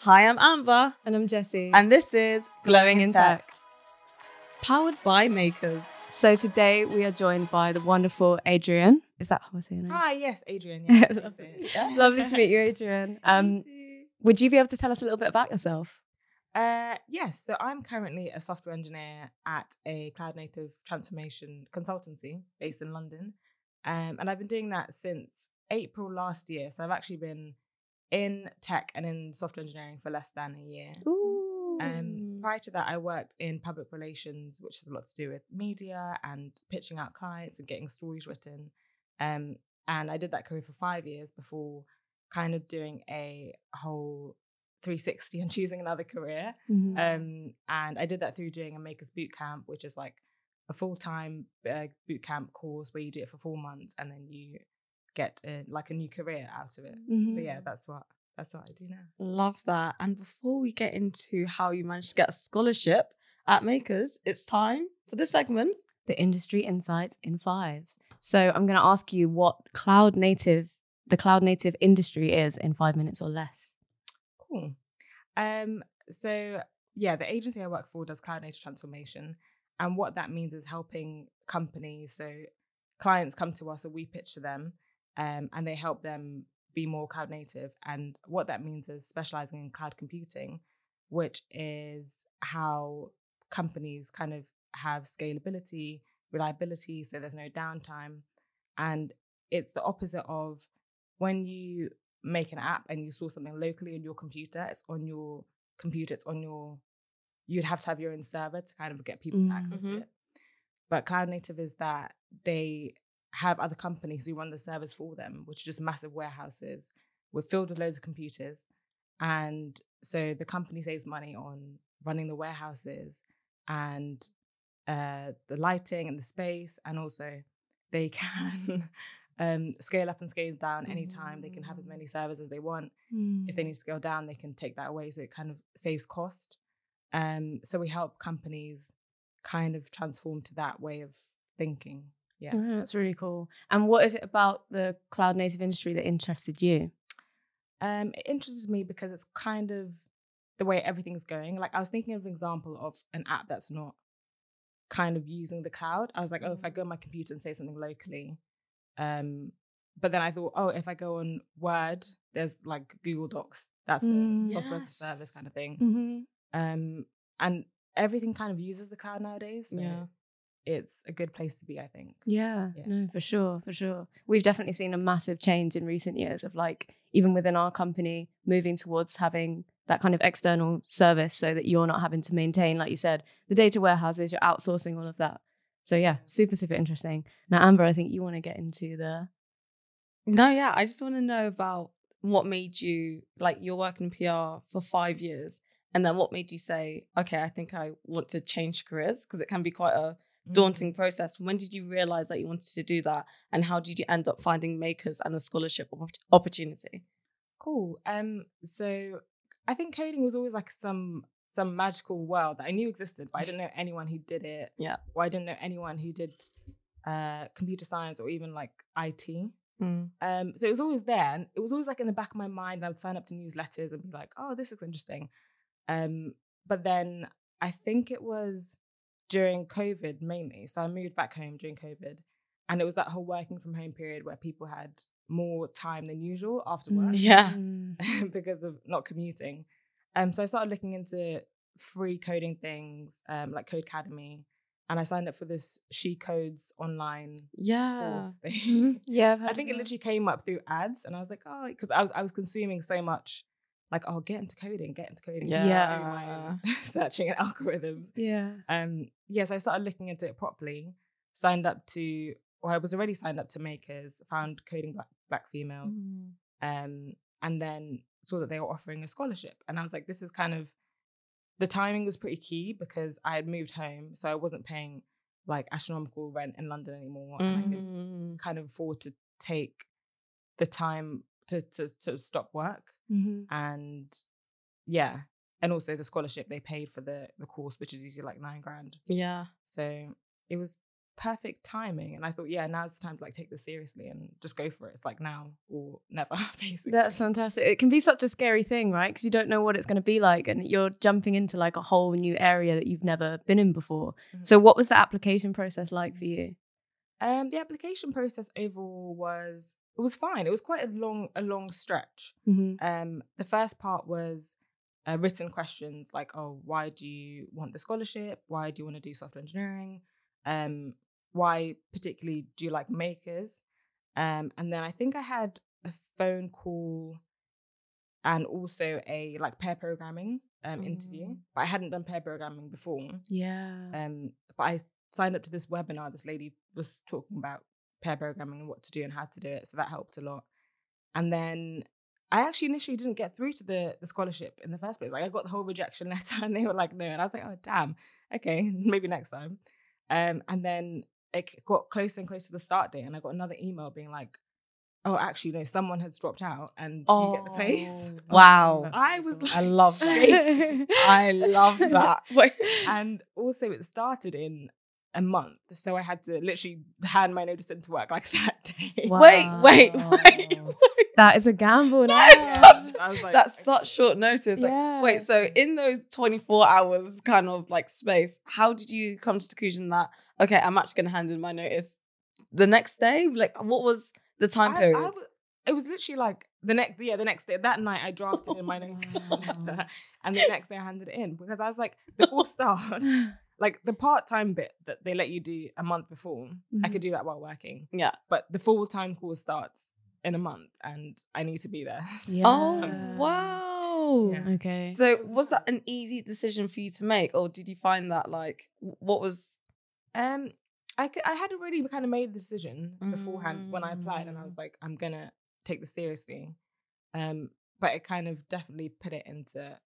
Hi, I'm Amber, And I'm Jessie. and this is Glowing in Tech. powered by Makers. So today we are joined by the wonderful Adrienne. Is that how I say your name? Hi, yes, Adrienne. Yeah, Lovely. Lovely to meet you, Adrienne. Um, would you be able to tell us a little bit about yourself? Uh, yes, so I'm currently a software engineer at a cloud native transformation consultancy based in London. Um, and I've been doing that since April last year. So I've actually been in tech and in software engineering for less than a year. Ooh. Um, prior to that, I worked in public relations, which has a lot to do with media and pitching out clients and getting stories written. Um, and I did that career for five years before kind of doing a whole 360 and choosing another career. Mhm. Um, and I did that through doing a Makers Boot Camp, which is like a full time uh, boot camp course where you do it for four months and then you get a, like a new career out of it. So Mhm. yeah, that's what that's what I do now. Love that. And before we get into how you managed to get a scholarship at Makers, it's time for this segment. the industry insights in five. So I'm going to ask you what cloud native, the cloud native industry is in five minutes or less. Cool. Um, so yeah, the agency I work for does cloud native transformation. And what that means is helping companies. So clients come to us or we pitch to them um, and they help them be more cloud native. And what that means is specializing in cloud computing, which is how companies kind of have scalability, reliability, so there's no downtime. And it's the opposite of when you make an app and you store something locally on your computer, it's on your computer, it's on your you'd have to have your own server to kind of get people to access Mhm. it. But cloud native is that they have other companies who run the servers for them, which are just massive warehouses with filled with loads of computers. And so the company saves money on running the warehouses and uh, the lighting and the space, and also they can um, scale up and scale down anytime. They can have as many servers as they want. If they need to scale down, they can take that away, so it kind of saves cost. Um, so we help companies kind of transform to that way of thinking. Yeah. Oh, that's really cool. And what is it about the cloud native industry that interested you? Um, it interested me because it's kind of the way everything's going. Like I was thinking of an example of an app that's not kind of using the cloud. I was like, oh, if I go on my computer and say something locally, um, but then I thought, oh, if I go on Word, there's like Google Docs. That's Mm. a software Yes. service kind of thing. Mm-hmm. Um, and everything kind of uses the cloud nowadays. So Yeah. It's a good place to be, I think. Yeah, Yeah. no, for sure, for sure. We've definitely seen a massive change in recent years of like, even within our company, moving towards having that kind of external service so that you're not having to maintain, like you said, the data warehouses, you're outsourcing all of that. So, yeah, super, super interesting. Now, Amber, I think you want to get into the. No, yeah, I just want to know about what made you like you're working in PR for five years, and then what made you say, okay, I think I want to change careers because it can be quite a. daunting process. When did you realize that you wanted to do that, and how did you end up finding makers and a scholarship op- opportunity? Cool. Um, so I think coding was always like some some magical world that I knew existed, but I didn't know anyone who did it. Yeah. Or I didn't know anyone who did uh computer science or even like IT. Mm. Um, so it was always there, and it was always like in the back of my mind. I'd sign up to newsletters and be like, "Oh, this looks interesting." Um, but then I think it was during COVID mainly. So I moved back home during COVID, and it was that whole working from home period where people had more time than usual after work Yeah. Mm. because of not commuting. Um, so I started looking into free coding things um, like Codecademy, and I signed up for this She Codes online Yeah. course thing. Mhm. Yeah, I think it literally came up through ads, and I was like, oh, because I was I was consuming so much, like, oh, get into coding, get into coding, Yeah. my searching and algorithms. Yeah. Um, yeah, so I started looking into it properly. Signed up to, or I was already signed up to Makers. Found coding black, black females. Mm. Um, and then saw that they were offering a scholarship. And I was like, this is kind of the timing was pretty key because I had moved home, so I wasn't paying like astronomical rent in London anymore, and I could Mm. kind of afford to take the time to to to stop work Mhm. and yeah, and also the scholarship they paid for the the course, which is usually like nine grand. Yeah. So it was perfect timing, and I thought, yeah, now's the time to like take this seriously and just go for it. It's like now or never, basically. That's fantastic. It can be such a scary thing, right? Because you don't know what it's going to be like, and you're jumping into like a whole new area that you've never been in before. Mhm. So, what was the application process like for you? Um, the application process overall was it was fine. It was quite a long a long stretch. Mm-hmm. Um, the first part was uh, written questions like, "Oh, why do you want the scholarship? Why do you want to do software engineering? Um, why particularly do you like makers?" Um, and then I think I had a phone call and also a like pair programming um interview, Mm. but I hadn't done pair programming before. Yeah. Um, but I signed up to this webinar. This lady was talking about pair programming and what to do and how to do it, so that helped a lot. And then I actually initially didn't get through to the the scholarship in the first place. Like I got the whole rejection letter, and they were like, "No," and I was like, "Oh, damn. Okay, maybe next time." Um, and then it got closer and closer to the start date, and I got another email being like, "Oh, actually, no, someone has dropped out, and you get the place." Oh, Wow. I was I love that. I love that. And also it started in a month so i had to literally hand my notice into work like that day Wait, wait, wait, wait. That is a gamble. That is such- like, That's okay. such short notice. Like, Yeah. Wait, so in those 24 hours kind of like space, how did you come to the conclusion that, okay, I'm actually going to hand in my notice the next day? Like, what was the time I- I period? w- it was literally like the next yeah the next day that night i drafted in my notice oh letter and the next day i handed it in because i was like the full start like the part-time bit that they let you do a month before i Mhm. could do that while working Yeah. but the full-time course starts in a month and i need to be there Yeah. Oh, wow. Yeah. Okay. So was that an easy decision for you to make, or did you find that like what was? Um, I could, I had already kind of made the decision beforehand when I applied, and I Mm. was like, I'm gonna take this seriously. Um, but it kind of definitely put it into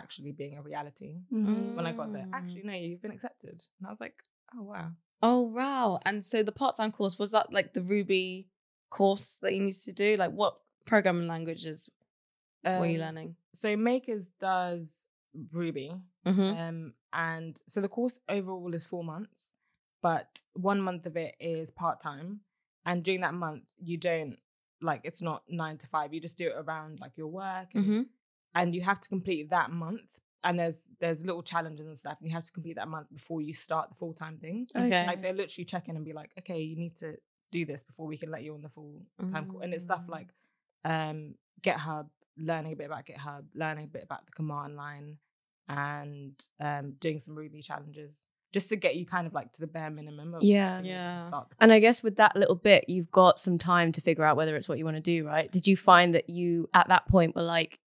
actually being a reality Mhm. when I got there. Mm. Actually, no, you've been accepted, and I was like, oh wow. Oh wow! And so the part-time course was that like the Ruby course that you needed to do? Like what programming languages were you Um, learning? So Makers does Ruby, Mm-hmm. um, and so the course overall is four months, but one month of it is part time, and during that month you don't like it's not nine to five. You just do it around like your work, and, Mm-hmm. And you have to complete that month. And there's there's little challenges and stuff, and you have to complete that month before you start the full time thing. Okay. Like they literally check in and be like, okay, you need to do this before we can let you on the full time call. And it's stuff Mm. like um, GitHub, learning a bit about GitHub, learning a bit about the command line, and um, doing some Ruby challenges just to get you kind of like to the bare minimum. Of Yeah. being able to Yeah. And I guess with that little bit, you've got some time to figure out whether it's what you want to do, right? Did you find that you, at that point, were like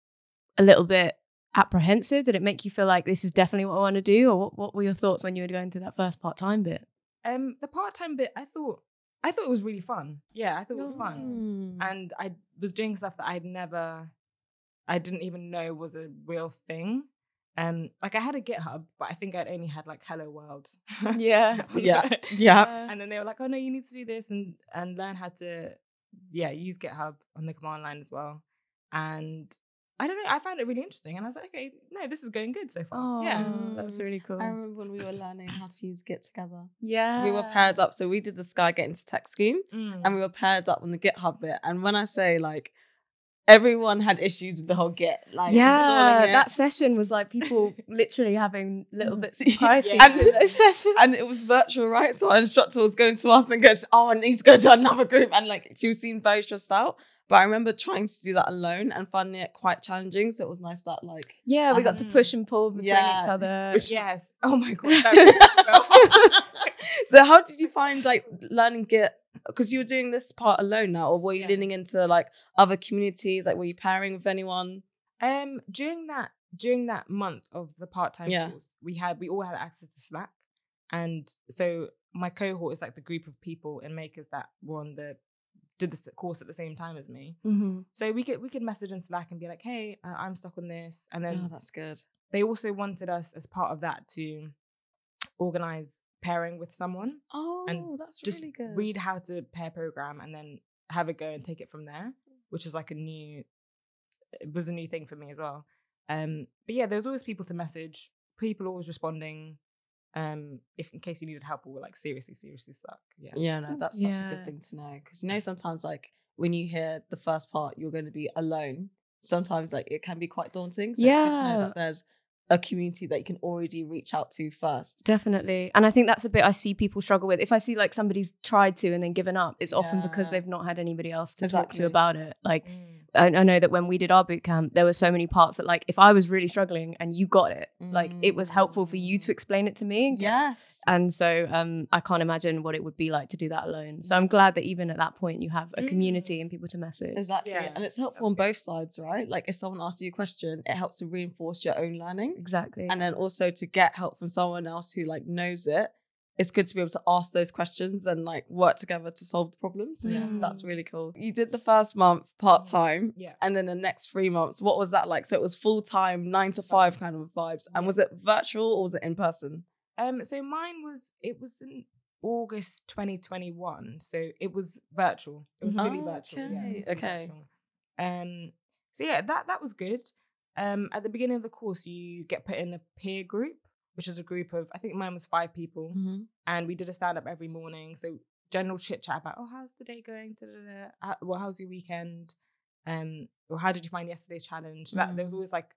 a little bit apprehensive? Did it make you feel like this is definitely what I want to do? Or what, what were your thoughts when you were going through that first part time bit? Um, the part time bit, I thought, I thought it was really fun. Yeah, I thought it was fun, Mm. and I was doing stuff that I'd never, I didn't even know was a real thing. Um, like I had a GitHub, but I think I'd only had like Hello World. Yeah. Yeah. Yeah. and then they were like, "Oh no, you need to do this and and learn how to, yeah, use GitHub on the command line as well." And I don't know, I found it really interesting, and I was like, "Okay, no, this is going good so far." yeah, Oh, that's really cool. I remember when we were learning how to use Git together. yeah. We were paired up. So we did the Sky Get into Tech scheme Mm. and we were paired up on the GitHub bit. And when I say like everyone had issues with the whole Git, like yeah, it. that session was like people literally having little bits of Yeah. And- in those sessions. and it was virtual, right? So our instructor was going to us and goes, "Oh, I need to go to another group," and like she was seemed very stressed out. But I remember trying to do that alone and finding it quite challenging. So it was nice that like yeah, we got to Um, push and pull between yeah, each other. which- yes. Oh my god. that really felt- so how did you find like learning Git? Because you were doing this part alone now, or were you Yeah. leaning into like other communities? Like, were you pairing with anyone? um, during that during that month of the part time Yeah. course, we had we all had access to Slack, and so my cohort is like the group of people in makers that were on the did this course at the same time as me. Mm-hmm. So we could we could message in Slack and be like, "Hey, uh, I'm stuck on this," and then oh, that's good. they also wanted us as part of that to organize pairing with someone, Oh, that's just really good. read how to pair program, and then have a go and take it from there, which is like a new, it was a new thing for me as well. Um, but yeah, there's always people to message, people always responding. Um, if in case you needed help or were like seriously, seriously stuck, yeah, Yeah, no, that's such a good thing to know because you know sometimes like when you hear the first part, you're going to be alone. Sometimes like it can be quite daunting. So it's good to know Yeah. that there's a community that you can already reach out to first. Definitely. And I think that's a bit I see people struggle with. If I see like somebody's tried to and then given up, it's often because they've not had anybody else to talk to about it. Like Mm. I, I know that when we did our boot camp, there were so many parts that like if I was really struggling and you got it, like it was helpful for you to Mm. explain it to me. Yes. And so um, I can't imagine what it would be like to do that alone. So I'm glad that even at that point you have a community and people to message. Exactly. Yeah. And it's helpful on both sides, right? Like if someone asks you a question, it helps to reinforce your own learning. Exactly. And then also to get help from someone else who like knows it. It's good to be able to ask those questions and like work together to solve the problems. So yeah, that's Mm. really cool. You did the first month part time yeah. and then the next three months. What was that like? So it was full time, nine to five kind of vibes. And was it virtual or was it in person? Um, so mine was it was in August 2021, so it was virtual. It was Mhm. fully virtual. Yeah, Okay, it okay. virtual. Um, so yeah, that that was good. Um, at the beginning of the course, you get put in a peer group, which is a group of I think mine was five people, and we did a stand up every morning. So general chit chat about oh how's the day going? Da-da-da. How, well, how's your weekend? Um, or how did you find yesterday's challenge? That there was Mm. always like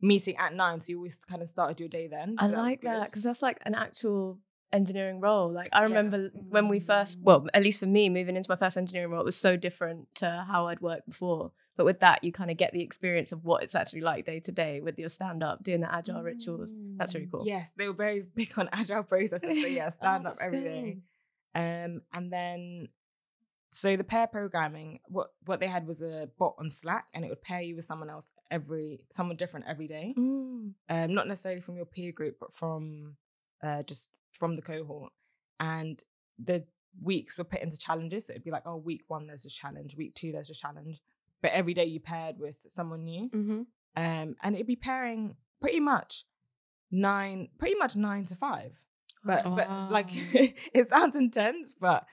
meeting at nine, so you always kind of started your day then. I so was like that because that's like an actual engineering role. Like I Yeah. remember when we first, well, at least for me, moving into my first engineering role, it was so different to how I'd worked before. But with that, you kind of get the experience of what it's actually like day to day with your stand up, doing the agile rituals. That's really cool. Yes, they were very big on agile processes. So yeah, stand up that's every day. Um, and then so the pair programming, what what they had was a bot on Slack, and it would pair you with someone else every someone different every day. Mm. Um, not necessarily from your peer group, but from uh, just from the cohort. And the weeks were put into challenges. So it'd be like, oh, week one there's a challenge, week two there's a challenge, but every day you paired with someone new Mm-hmm. um, and it'd be pairing pretty much nine, pretty much nine to five. But but like it sounds intense, but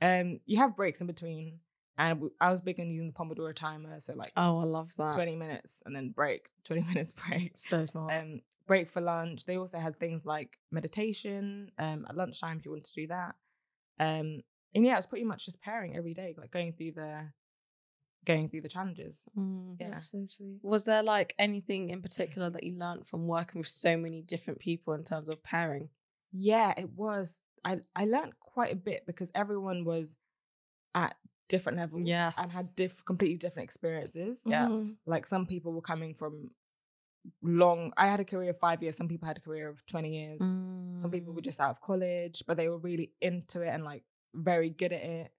um, you have breaks in between. And I was big on using the Pomodoro timer, so like Oh, I love that. twenty minutes and then break, twenty minutes break. So smart. Um, break for lunch. They also had things like meditation. Um, at lunchtime if you wanted to do that. Um, and yeah, it was pretty much just pairing every day, like going through the going through the challenges. Mm. Yeah. That's so sweet. Was there like anything in particular that you learned from working with so many different people in terms of pairing? Yeah, it was. I I learned quite a bit because everyone was at different levels Yes. and had diff- completely different experiences. Yeah. Mhm. Like some people were coming from long. I had a career of five years. Some people had a career of twenty years. Some people were Mm. just out of college, but they were really into it and like very good at it.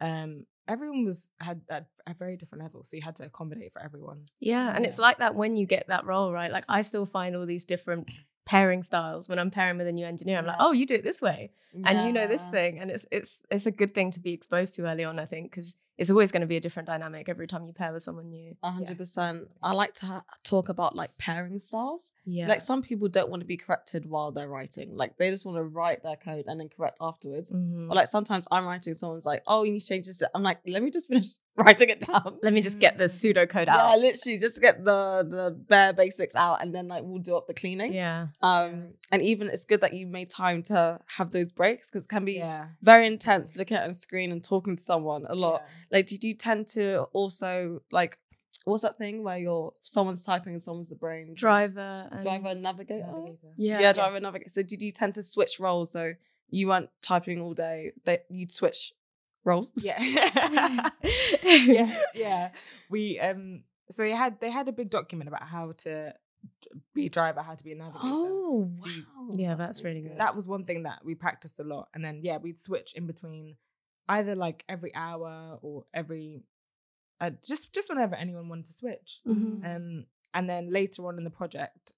Um, everyone was had at a very different level, so you had to accommodate for everyone. Yeah, and it's like that when you get that role, right? Like I still find all these different pairing styles when I'm pairing with a new engineer. I'm like, oh, you do it this way, and you know this thing, and it's it's it's a good thing to be exposed to early on, I think, because it's always going to be a different dynamic every time you pair with someone new. A hundred percent. I like to ha- talk about like pairing styles. Yeah, Like some people don't want to be corrected while they're writing. Like they just want to write their code and then correct afterwards. Mhm. Or like sometimes I'm writing, someone's like, "Oh, you need to change this." I'm like, "Let me just finish writing it down." Let me just get the pseudo code out. Yeah, literally, just get the the bare basics out, and then like we'll do up the cleaning. Yeah, Um, and even it's good that you made time to have those breaks because it can be Yeah, very intense looking at a screen and talking to someone a lot. Yeah. Like, did you tend to also like what's that thing where you're someone's typing and someone's the brain? driver and driver and navigator. Navigator. Yeah, Yeah, driver and navigator. So did you tend to switch roles? So you weren't typing all day. That you'd switch roles. Yeah. yeah, yeah. We um so they had they had a big document about how to be a driver, how to be a navigator. Oh So you- wow. Yeah, that's really good. That was one thing that we practiced a lot. And then yeah, we'd switch in between either like every hour or every uh, just just whenever anyone wanted to switch. Mhm. Um and then later on in the project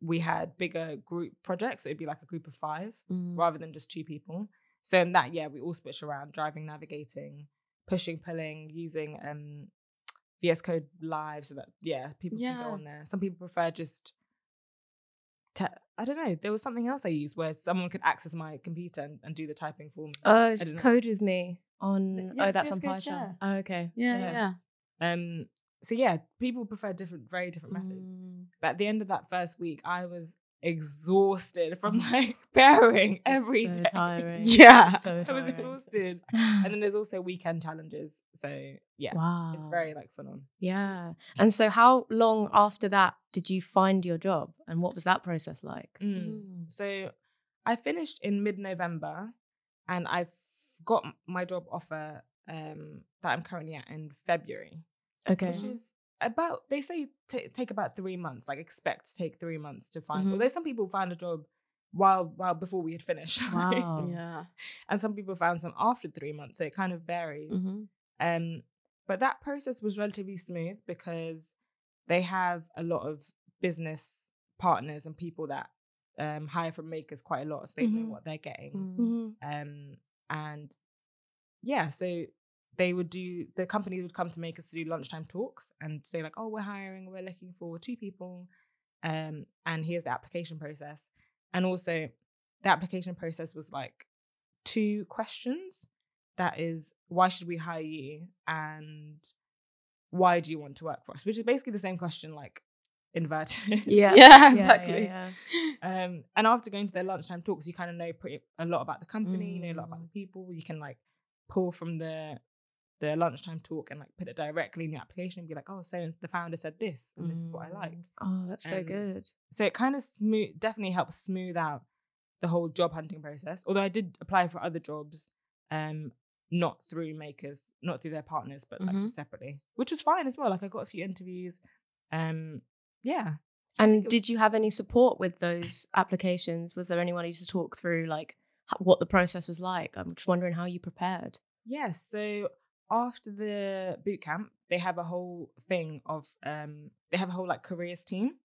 we had bigger group projects. So it'd be like a group of five Mm. rather than just two people. So in that, yeah, we all switch around driving, navigating, pushing, pulling, using um VS Code Live so that yeah, people can go on there. Some people prefer just te- I don't know. There was something else I used where someone could access my computer and, and do the typing for me. Oh, it's don't know. code with me on. Yes, oh, that's yes, on Python. yeah. Oh, okay. Yeah, Yes. yeah. Um, so yeah, people prefer different, very different methods. Mm. But at the end of that first week, I was exhausted from like pairing every so day. tiring. Yeah. So I was exhausted. And then there's also weekend challenges. So yeah, wow. it's very like full on. Yeah. And so, how long after that did you find your job, and what was that process like? Mm. So I finished in mid November and I've got my job offer um, that I'm currently at in February, Okay. which is about, they say t- take about three months, like expect to take three months to find. Mhm. Although some people found a job while while before we had finished. like, Wow. Yeah. and some people found some after three months. So it kind of varies. Mhm. Um, but that process was relatively smooth because they have a lot of business partners and people that um, hire from makers quite a lot, so they Mhm. know what they're getting. Mm. Mhm. Um, and yeah, so they would do the companies would come to makers to do lunchtime talks and say like, "Oh, we're hiring, we're looking for two people, um, and here's the application process." And also, the application process was like two questions. That is, why should we hire you, and why do you want to work for us? Which is basically the same question, like inverted. Yeah. Yeah, Yeah, exactly. yeah, yeah. Um, and after going to their lunchtime talks, you kind of know pretty a lot about the company, you know a lot about Mm. the people. You can like pull from the the lunchtime talk and like put it directly in your application and be like, oh, so and the founder said this, and this is what I like. Oh, that's so Um, good. So it kind of smooth, definitely helps smooth out the whole job hunting process. Although I did apply for other jobs, um, not through makers, not through their partners, but like Mhm. just separately, which was fine as well. Like I got a few interviews. Um, yeah, And did you have any support with those applications? Was there anyone who to talk through like what the process was like? I'm just wondering how you prepared. Yes. So after the boot camp, they have a whole thing of um they have a whole like careers team.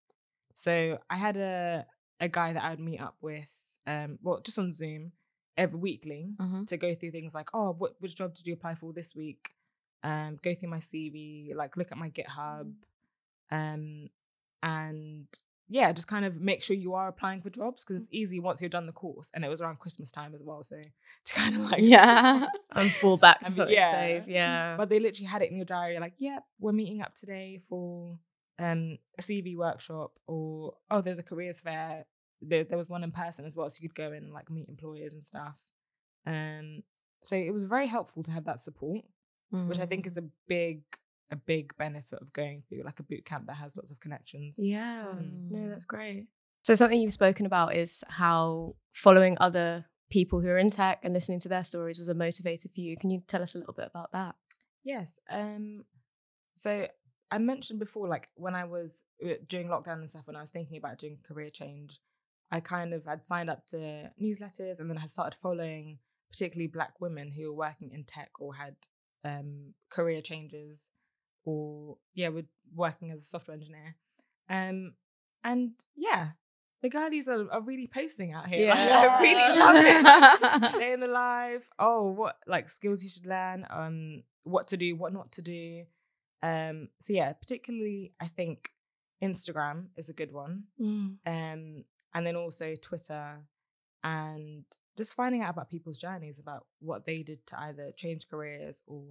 So I had a a guy that I would meet up with um well just on Zoom every weekly Mhm. to go through things like oh what which job did you apply for this week? Um go through my CV, like look at my GitHub. Um and yeah, just kind of make sure you are applying for jobs because it's easy once you're done the course. And it was around Christmas time as well. So to kind of like Yeah. And fall back to something yeah. safe. Yeah. But they literally had it in your diary, like, yep, we're meeting up today for um a CV workshop, or oh, there's a careers fair. There, there was one in person as well, so you could go in and like meet employers and stuff. Um, so it was very helpful to have that support, which I think Mm. is a big, a big benefit of going through like a boot camp that has lots of connections. Yeah. Mm. No, that's great. So something you've spoken about is how following other people who are in tech and listening to their stories was a motivator for you. Can you tell us a little bit about that? Yes. Um. So I mentioned before, like when I was uh, during lockdown and stuff, when I was thinking about doing career change, I kind of had signed up to newsletters and then I started following particularly Black women who were working in tech or had um career changes, or yeah, were working as a software engineer. Um. And yeah, the girlies are, are really posting out here. I really love it day in the life. Oh, what like skills you should learn, um, what to do, what not to do. Um, so yeah, particularly I think Instagram is a good one. Um, and then also Twitter and just finding out about people's journeys about what they did to either change careers or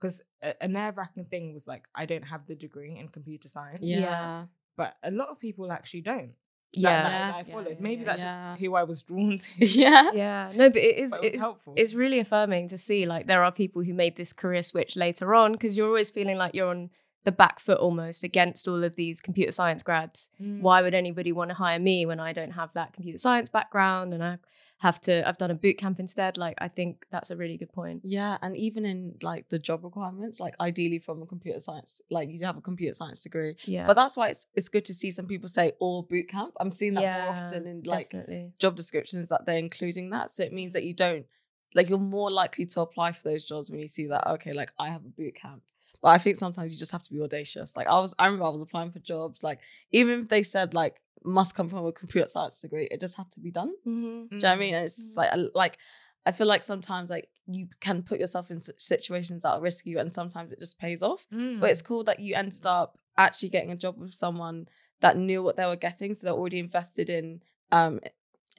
because a, a nerve wracking thing was like I don't have the degree in computer science, Yeah. but a lot of people actually don't. Yeah. that, that Yes. followed. Maybe that's Yeah. just who I was drawn to. Yeah. Yeah. No, but it is But it it's, helpful. it's really affirming to see like there are people who made this career switch later on because you're always feeling like you're on the back foot almost against all of these computer science grads. Mm. Why would anybody want to hire me when I don't have that computer science background and I have to I've done a boot camp instead? Like I think that's a really good point. Yeah, and even in like the job requirements, like ideally from a computer science, like you have a computer science degree. Yeah. But that's why it's it's good to see some people say or boot camp. I'm seeing that more often in like definitely. job descriptions that they're including that. So it means that you don't like you're more likely to apply for those jobs when you see that, okay, like I have a boot camp. But I think sometimes you just have to be audacious. Like I was I remember I was applying for jobs, like even if they said like must come from a computer science degree, it just had to be done. Mhm. Do you know what I mean? And it's Mm. like like I feel like sometimes like you can put yourself in si- situations that are risky, and sometimes it just pays off. Mm. But it's cool that you ended up actually getting a job with someone that knew what they were getting, so they're already invested in um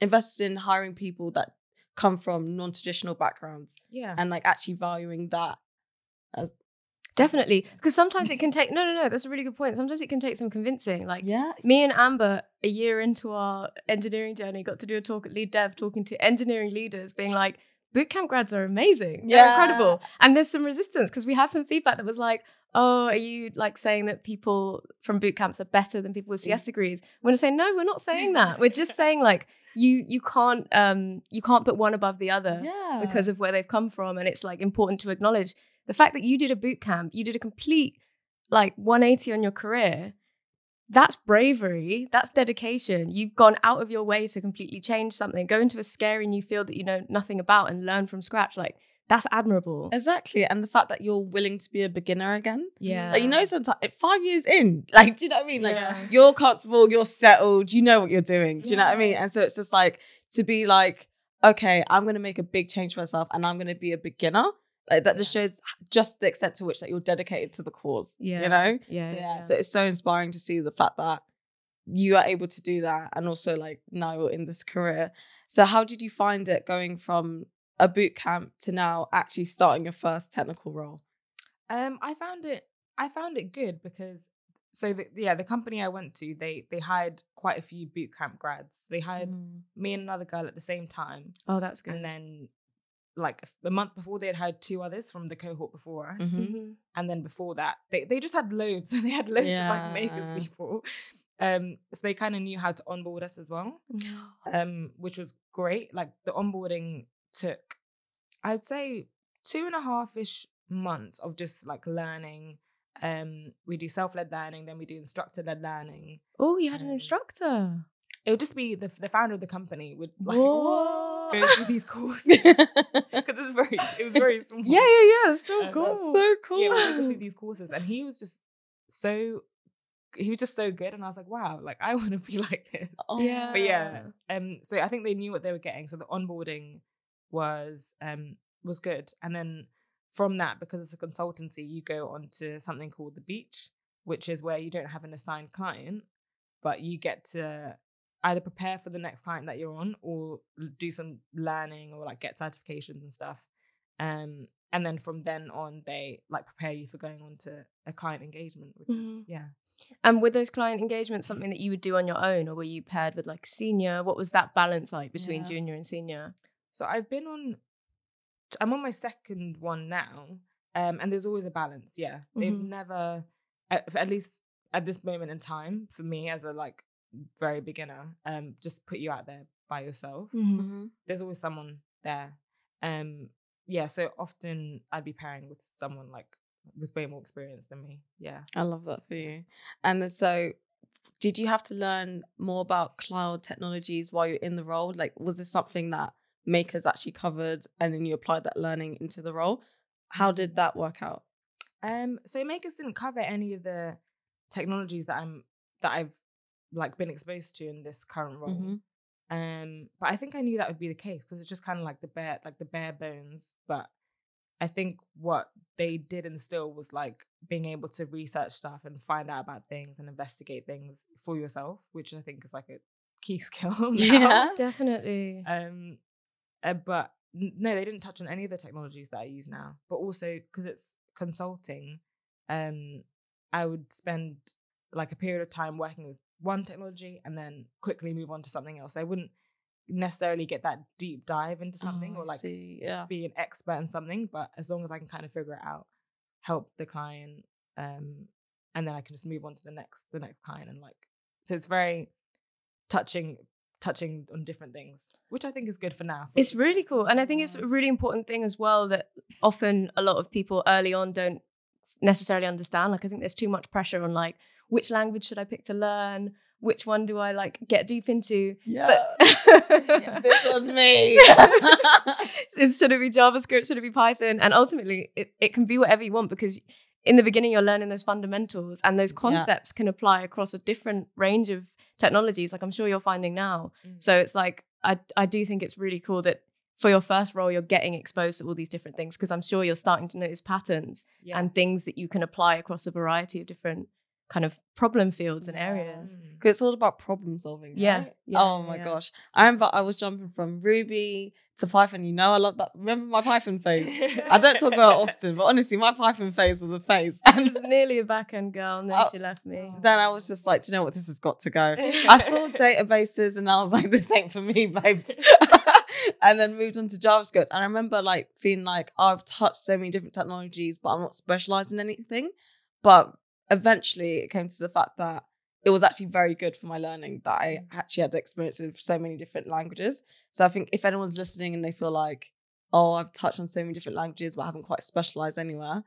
invested in hiring people that come from non-traditional backgrounds yeah. and like actually valuing that. Definitely. Because sometimes it can take, no, no, no, that's a really good point. Sometimes it can take some convincing. Like, Yeah, me and Amber, a year into our engineering journey, got to do a talk at Lead Dev talking to engineering leaders, being like, bootcamp grads are amazing. They're Yeah. incredible. And there's some resistance because we had some feedback that was like, oh, are you like saying that people from boot camps are better than people with CS degrees? We're gonna say, no, we're not saying that. We're just saying like you you can't um you can't put one above the other yeah, because of where they've come from and it's like important to acknowledge the fact that you did a boot camp you did a complete like 180 on your career that's bravery that's dedication you've gone out of your way to completely change something go into a scary new field that you know nothing about and learn from scratch like that's admirable exactly. And the fact that you're willing to be a beginner again. yeah Like you know, sometimes five years in, like, do you know what I mean? Like Yeah. you're comfortable, you're settled, you know what you're doing. Do you know what I mean? And so it's just like to be like, okay, I'm gonna make a big change for myself and I'm gonna be a beginner. Like that just shows just the extent to which that you're dedicated to the cause. Yeah. You know? yeah, So, yeah, yeah. So it's so inspiring to see the fact that you are able to do that and also like now you're in this career. So how did you find it going from a boot camp to now actually starting your first technical role? Um, I found it. I found it good because so the, yeah, the company I went to, they they hired quite a few boot camp grads. They hired me and another girl at the same time, oh that's good and then like a month before they had hired two others from the cohort before us, Mhm. Mhm. and then before that they they just had loads. they had loads of like makers people. Um, so they kind of knew how to onboard us as well um, which was great. Like the onboarding took, I'd say, two and a half ish months of just like learning. Um, we do self led learning, then we do instructor led learning. oh you had an Um, instructor It would just be the the founder of the company would like Whoa. Go through these courses because it's very it was very small. yeah yeah yeah it's still Um, cool so cool. Yeah, we go through these courses, and he was just so he was just so good, and I was like, wow, like I want to be like this. Oh, yeah but yeah um so i think they knew what they were getting so the onboarding was um was good and then from that because it's a consultancy you go on to something called the beach which is where you don't have an assigned client but you get to either prepare for the next client that you're on or do some learning or like get certifications and stuff um and then from then on they like prepare you for going on to a client engagement which Mhm. is yeah And with those client engagements, something that you would do on your own, or were you paired with like senior? What was that balance like between Yeah. junior and senior? So I've been on. I'm on my second one now, um, and there's always a balance. Yeah, they've Mhm. never, at, at least at this moment in time, for me as a like very beginner, um, just put you out there by yourself. Mhm. There's always someone there. Um, yeah. So often I'd be pairing with someone like with way more experience than me. Yeah. I love that for you. And then so did you have to learn more about cloud technologies while you're in the role? Like was this something that makers actually covered and then you applied that learning into the role? How did that work out? Um, so makers didn't cover any of the technologies that I'm that I've like been exposed to in this current role. Mhm. Um, but I think I knew that would be the case because it's just kind of like the bare like the bare bones. But I think what they did instill was like being able to research stuff and find out about things and investigate things for yourself, which I think is like a key skill. now. Yeah. Definitely. Um, uh, but no, they didn't touch on any of the technologies that I use now. But also because it's consulting, um, I would spend like a period of time working with one technology and then quickly move on to something else. I wouldn't necessarily get that deep dive into something Oh, or like see. yeah. be an expert in something. But as long as I can kind of figure it out, help the client, um, and then I can just move on to the next the next client and like so it's very touching touching on different things, which I think is good for now. for- It's really cool. And I think it's a really important thing as well that often a lot of people early on don't necessarily understand. Like, I think there's too much pressure on, like, which language should I pick to learn? Which one do I like get deep into? Yeah. But this was me. Should it be JavaScript? Should it be Python? And ultimately, it, it can be whatever you want because in the beginning, you're learning those fundamentals and those concepts can apply across a different range of technologies, like I'm sure you're finding now. Mm. So it's like, I, I do think it's really cool that for your first role, you're getting exposed to all these different things because I'm sure you're starting to notice patterns Yeah. and things that you can apply across a variety of different kind of problem fields and areas. Mm. Because it's all about problem solving. Yeah, right? yeah, oh my yeah. gosh. I remember I was jumping from Ruby to Python. You know, I love that. Remember my Python phase? I don't talk about it often, but honestly, my Python phase was a phase. I And was nearly a back end girl, and then Oh, she left me. then I was just like, do you know what? This has got to go. I saw databases and I was like, this ain't for me, babes. and then moved on to JavaScript. And I remember like feeling like I've touched so many different technologies, but I'm not specialized in anything. But eventually it came to the fact that it was actually very good for my learning that I actually had experience with so many different languages. So I think if anyone's listening and they feel like, oh, I've touched on so many different languages, but I haven't quite specialized anywhere,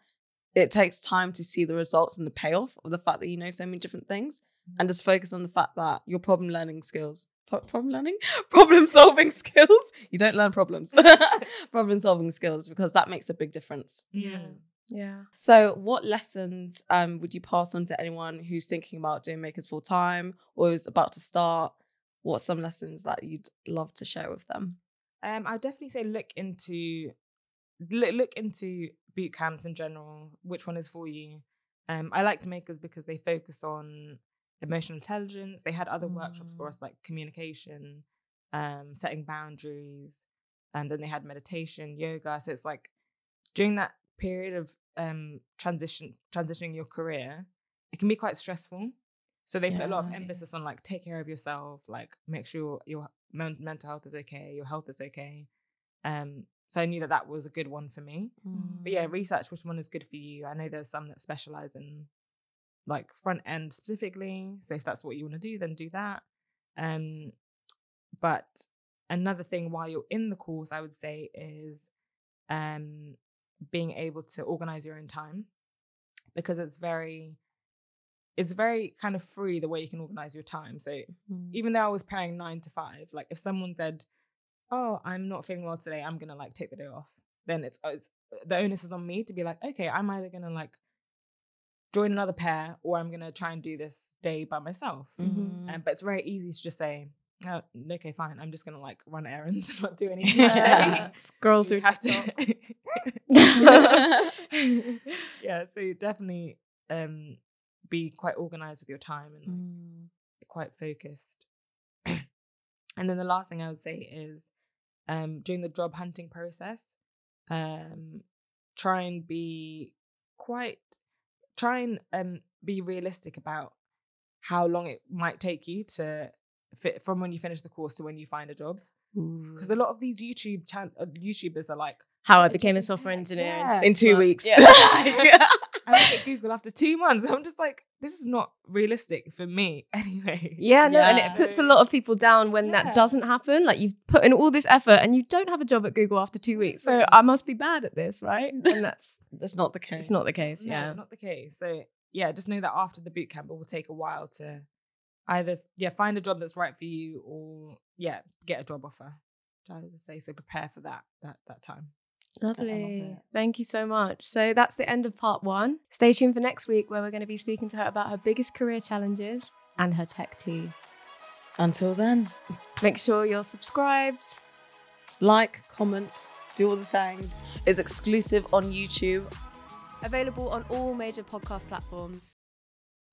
it takes time to see the results and the payoff of the fact that you know so many different things and just focus on the fact that your problem learning skills problem learning? Problem solving skills? You don't learn problems. Problem solving skills because that makes a big difference. Mm. Yeah. so what lessons um, would you pass on to anyone who's thinking about doing makers full time or is about to start what's some lessons that you'd love to share with them Um, I'd definitely say look into look, look into boot camps in general. Which one is for you? Um, I liked makers because they focus on emotional intelligence. They had other workshops for Mm. us like communication, um, setting boundaries, and then they had meditation, yoga. So it's like during that period of um transition transitioning your career, it can be quite stressful. So they put a lot of emphasis on like take care of yourself, like make sure your men- mental health is okay, your health is okay. Um, so I knew that that was a good one for me. But yeah, research which one is good for you. I know there's some that specialize in like front end specifically. So if that's what you want to do, then do that. Um, but another thing while you're in the course, I would say is um being able to organize your own time because it's very it's very kind of free the way you can organize your time. So even though I was pairing nine to five, like if someone said, "Oh, I'm not feeling well today. I'm gonna like take the day off," then it's, it's the onus is on me to be like, "Okay, I'm either gonna like join another pair or I'm gonna try and do this day by myself." Mm-hmm. Um, but it's very easy to just say, oh, "Okay, fine. I'm just gonna like run errands and not do anything." Yeah. today." Scroll You through have TikTok. to. yeah, so definitely um, be quite organized with your time and like, Mm. quite focused. and then the last thing I would say is um, during the job hunting process, um, try and be quite, try and um, be realistic about how long it might take you to fit from when you finish the course to when you find a job. Because a lot of these YouTube chan- uh, YouTubers are like, How I became a software engineer yeah. in two months. weeks Yeah. I worked at Google after two months. I'm just like, this is not realistic for me anyway. Yeah, no, and it puts a lot of people down when Yeah. that doesn't happen. Like you've put in all this effort and you don't have a job at Google after two weeks. So I must be bad at this, right? And that's that's not the case it's not the case. No, Yeah. not the case. So yeah, just know that after the boot camp, it will take a while to either yeah find a job that's right for you or yeah get a job offer. I would say so. Prepare for that that that time. Lovely. it. Thank you so much. So that's the end of part one. Stay tuned for next week where we're going to be speaking to her about her biggest career challenges and her tech tea. until then Make sure you're subscribed. like comment do all the things it's exclusive on youtube Available on all major podcast platforms.